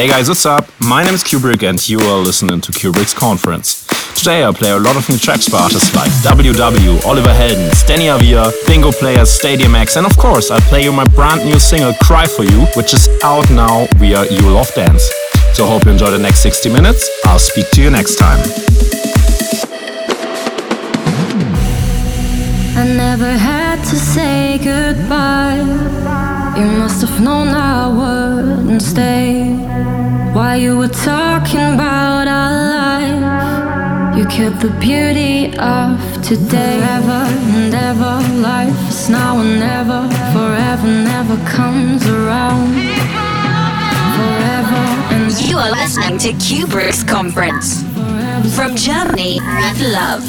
Hey guys, what's up? My name is Cuebrick and you are listening to Cuebrick's Conference. Today I play a lot of new tracks by artists like WW, Oliver Heldens, Danny Avila, Bingo Players, Stadiumx, and of course I'll play you my brand new single Cry For You, which is out now via You Love Dance. So hope you enjoy the next 60 minutes. I'll speak to you next time. I never had to say goodbye. You must have known I wouldn't stay while you were talking about our life. You killed the beauty of today. Forever and ever, life is now and never. Forever never comes around. Forever and You are listening to Cuebrick's Conference. From Germany with love.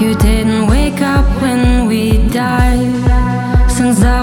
You didn't wake up when we died. Since I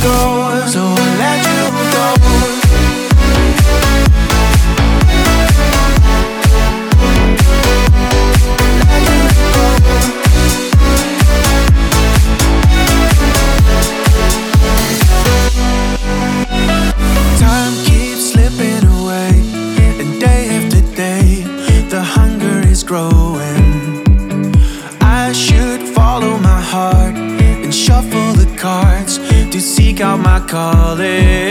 the little things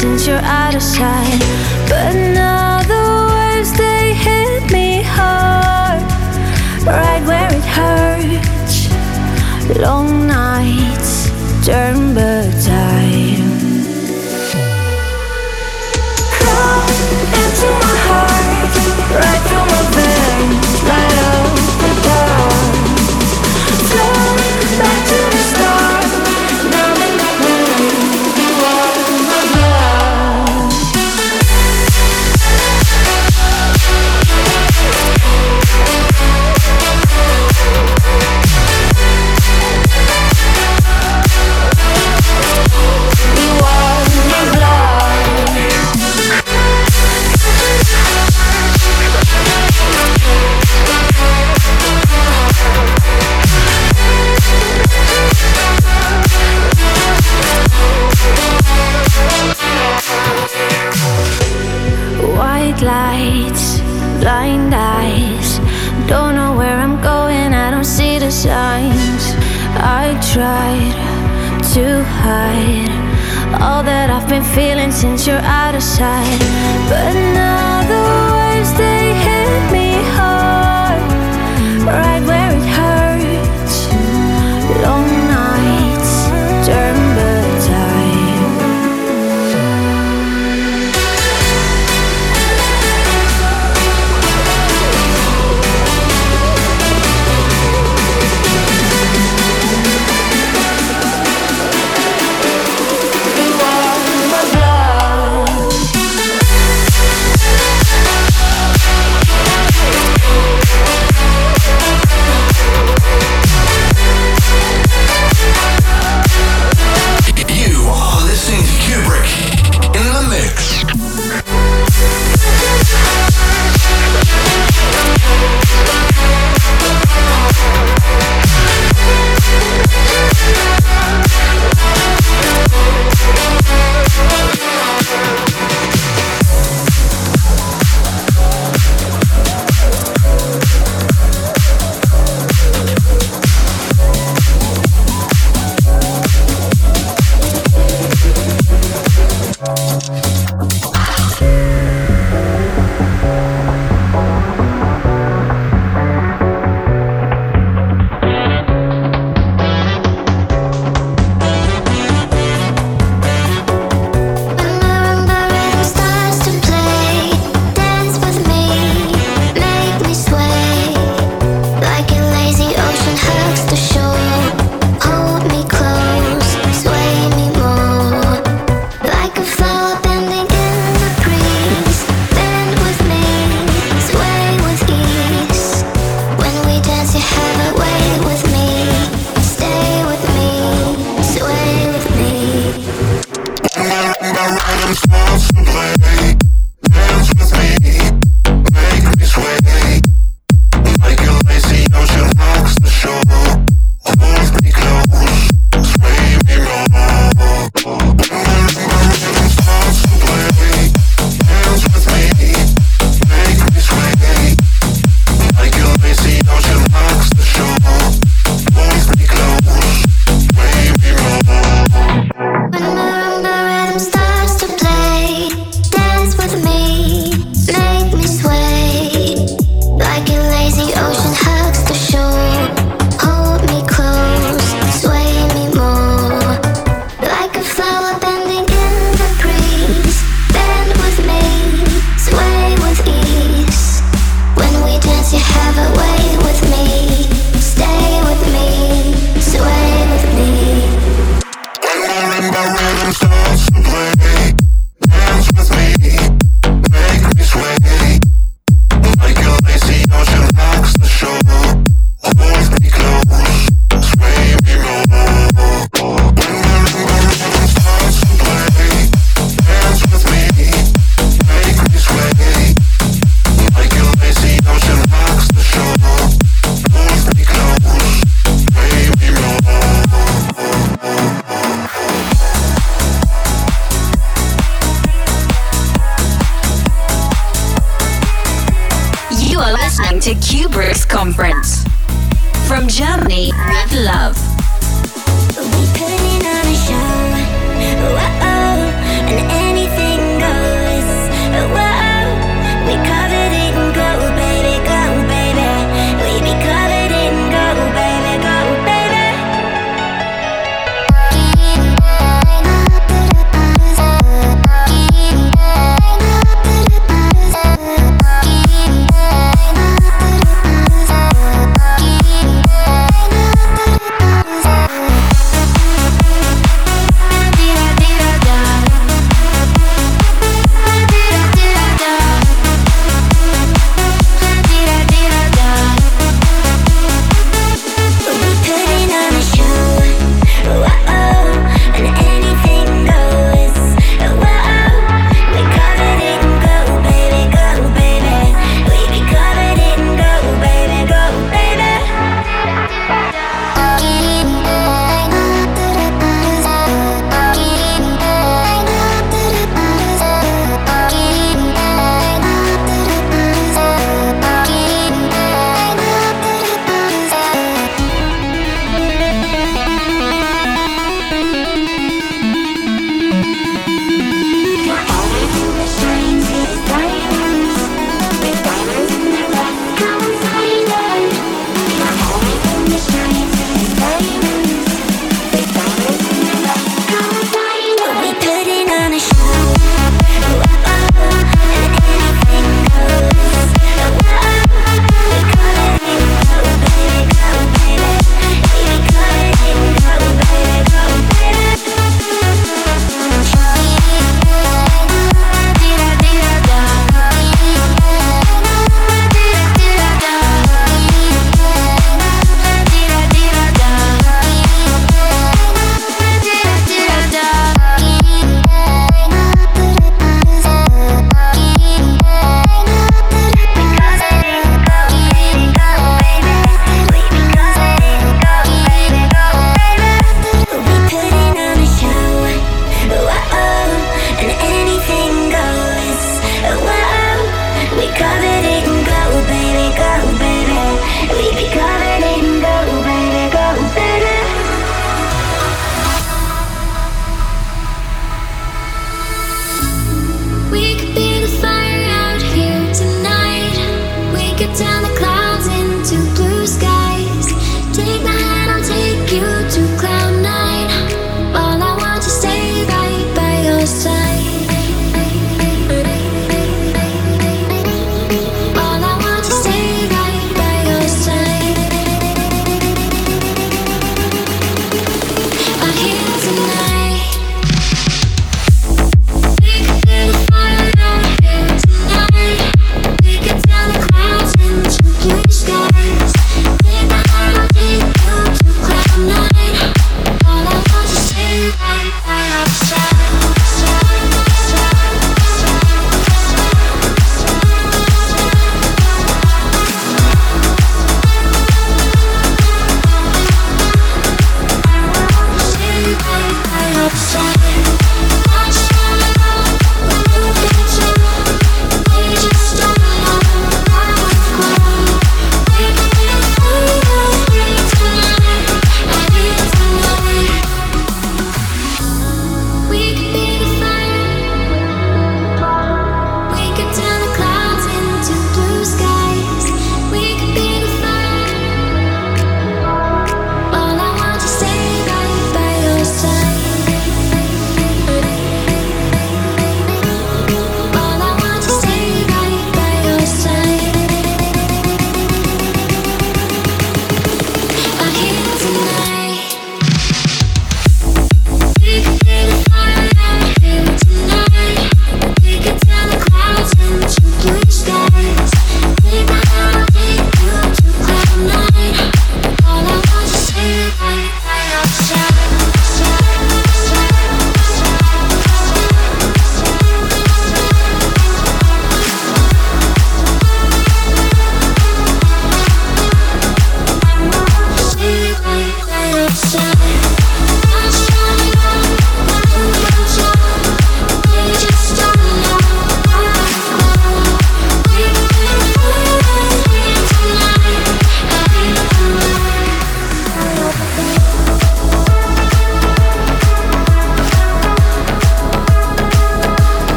since you're out of sight.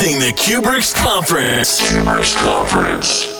hosting the Cuebrick's Conference. Cuebrick's Conference.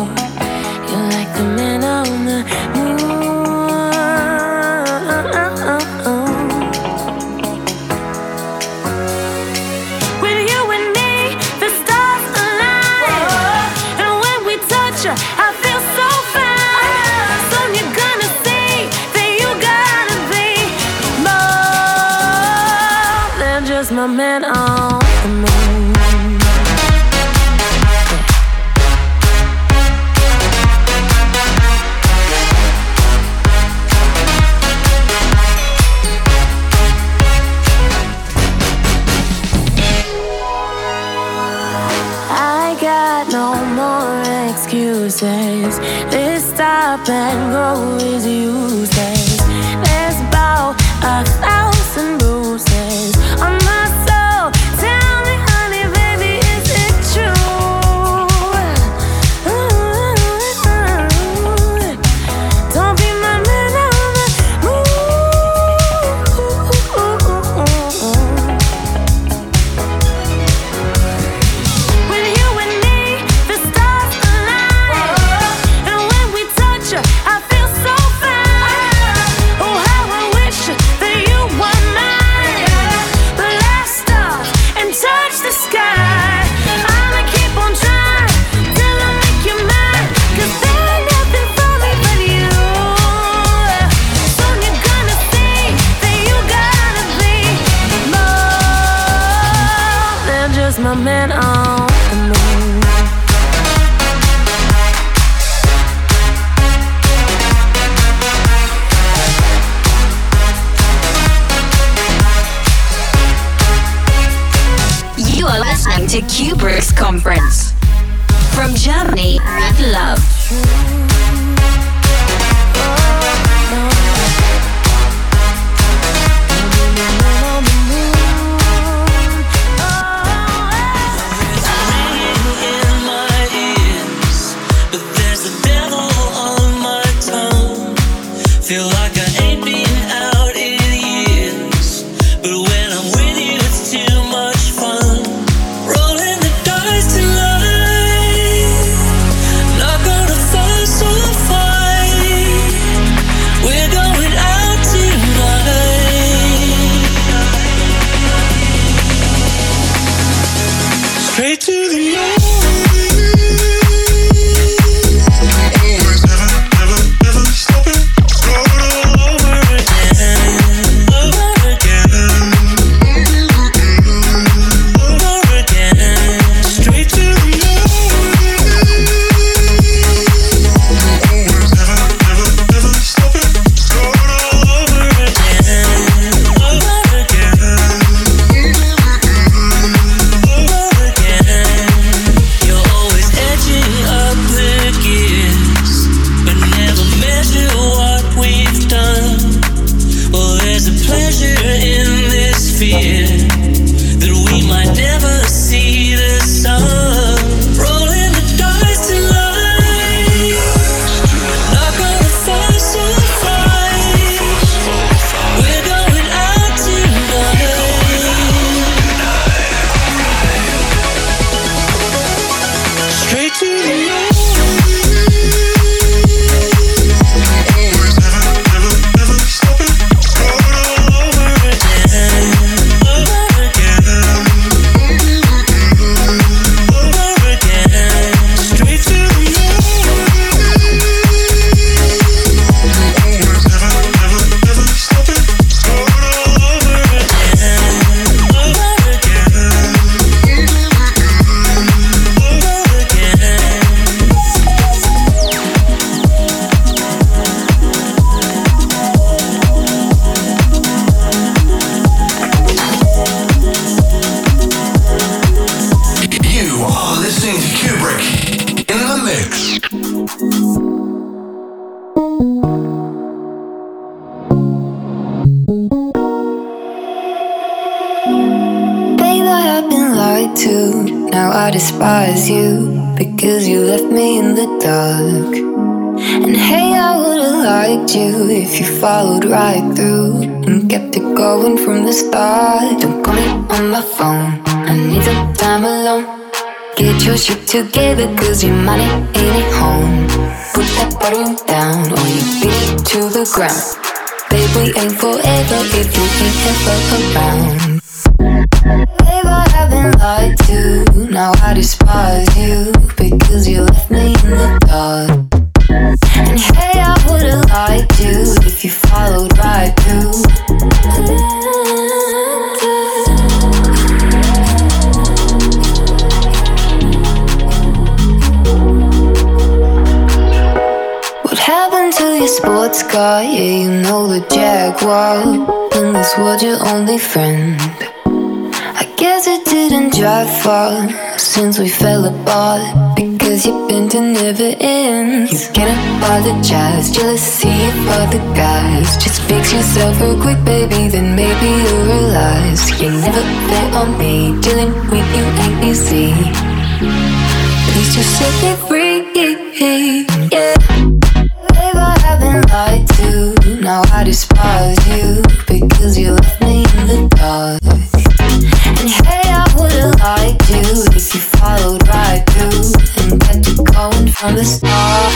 stop and go is bound fall since we fell apart because you've been to never ends. You can't apologize, jealousy of other guys. Just fix yourself real quick, baby, then maybe you'll realize you never bet on me. Dealing with you ain't easy. Please just set me free, yeah. Babe, I haven't lied to. Now I despise you because you left me in the dark i do if you followed right through and kept going from the start.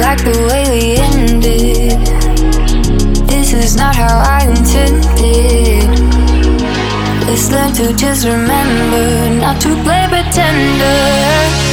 Like the way we ended. This is not how I intended. Let's learn to just remember not to play pretender.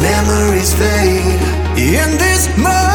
Memories fade. In this moment,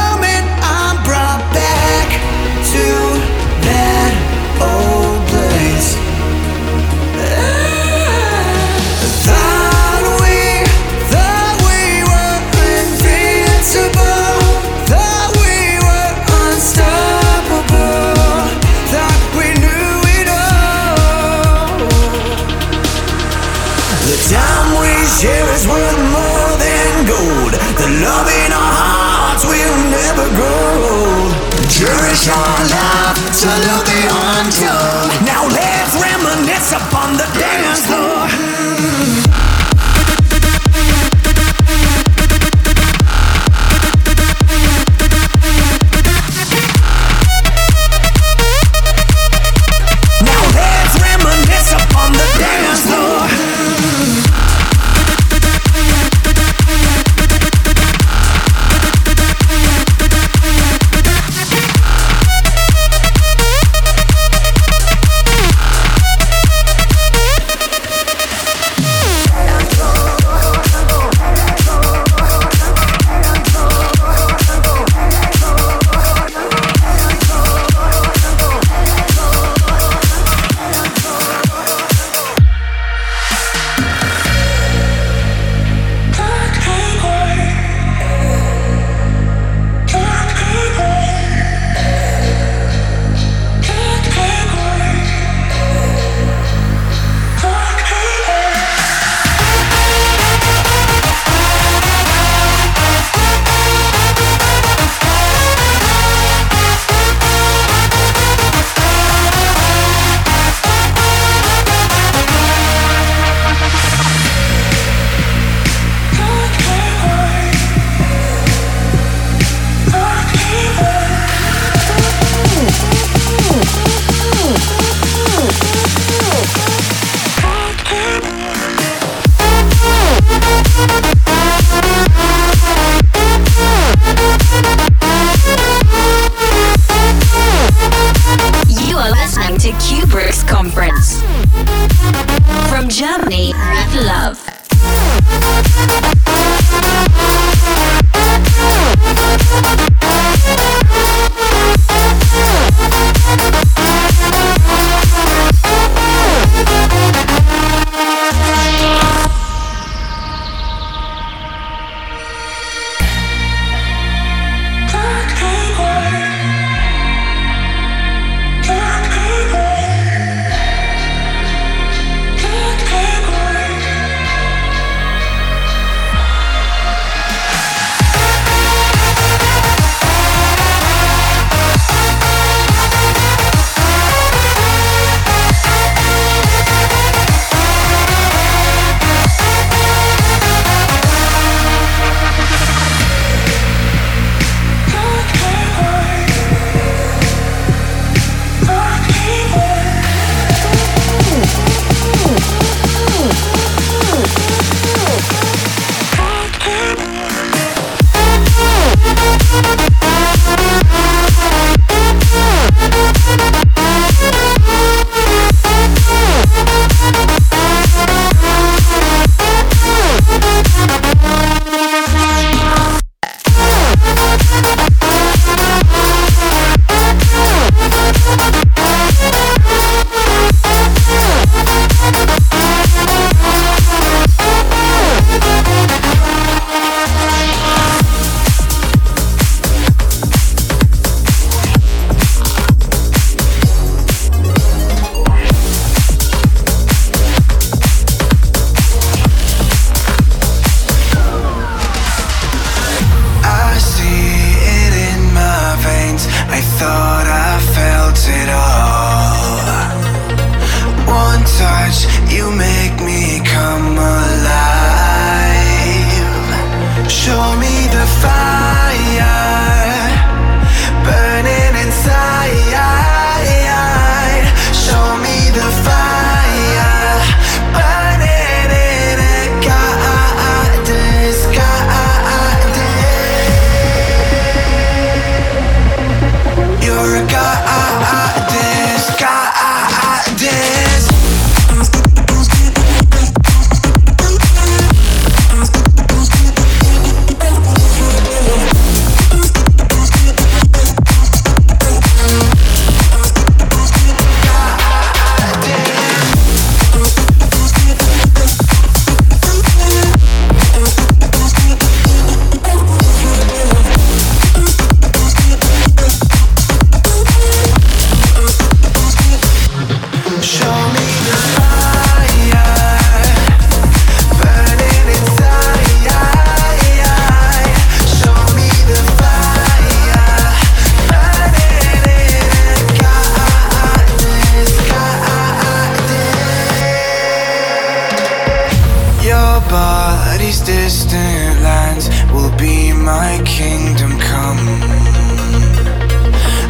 these distant lands will be my kingdom come.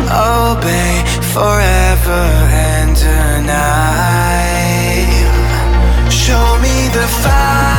Obey forever and an. Show me the fire.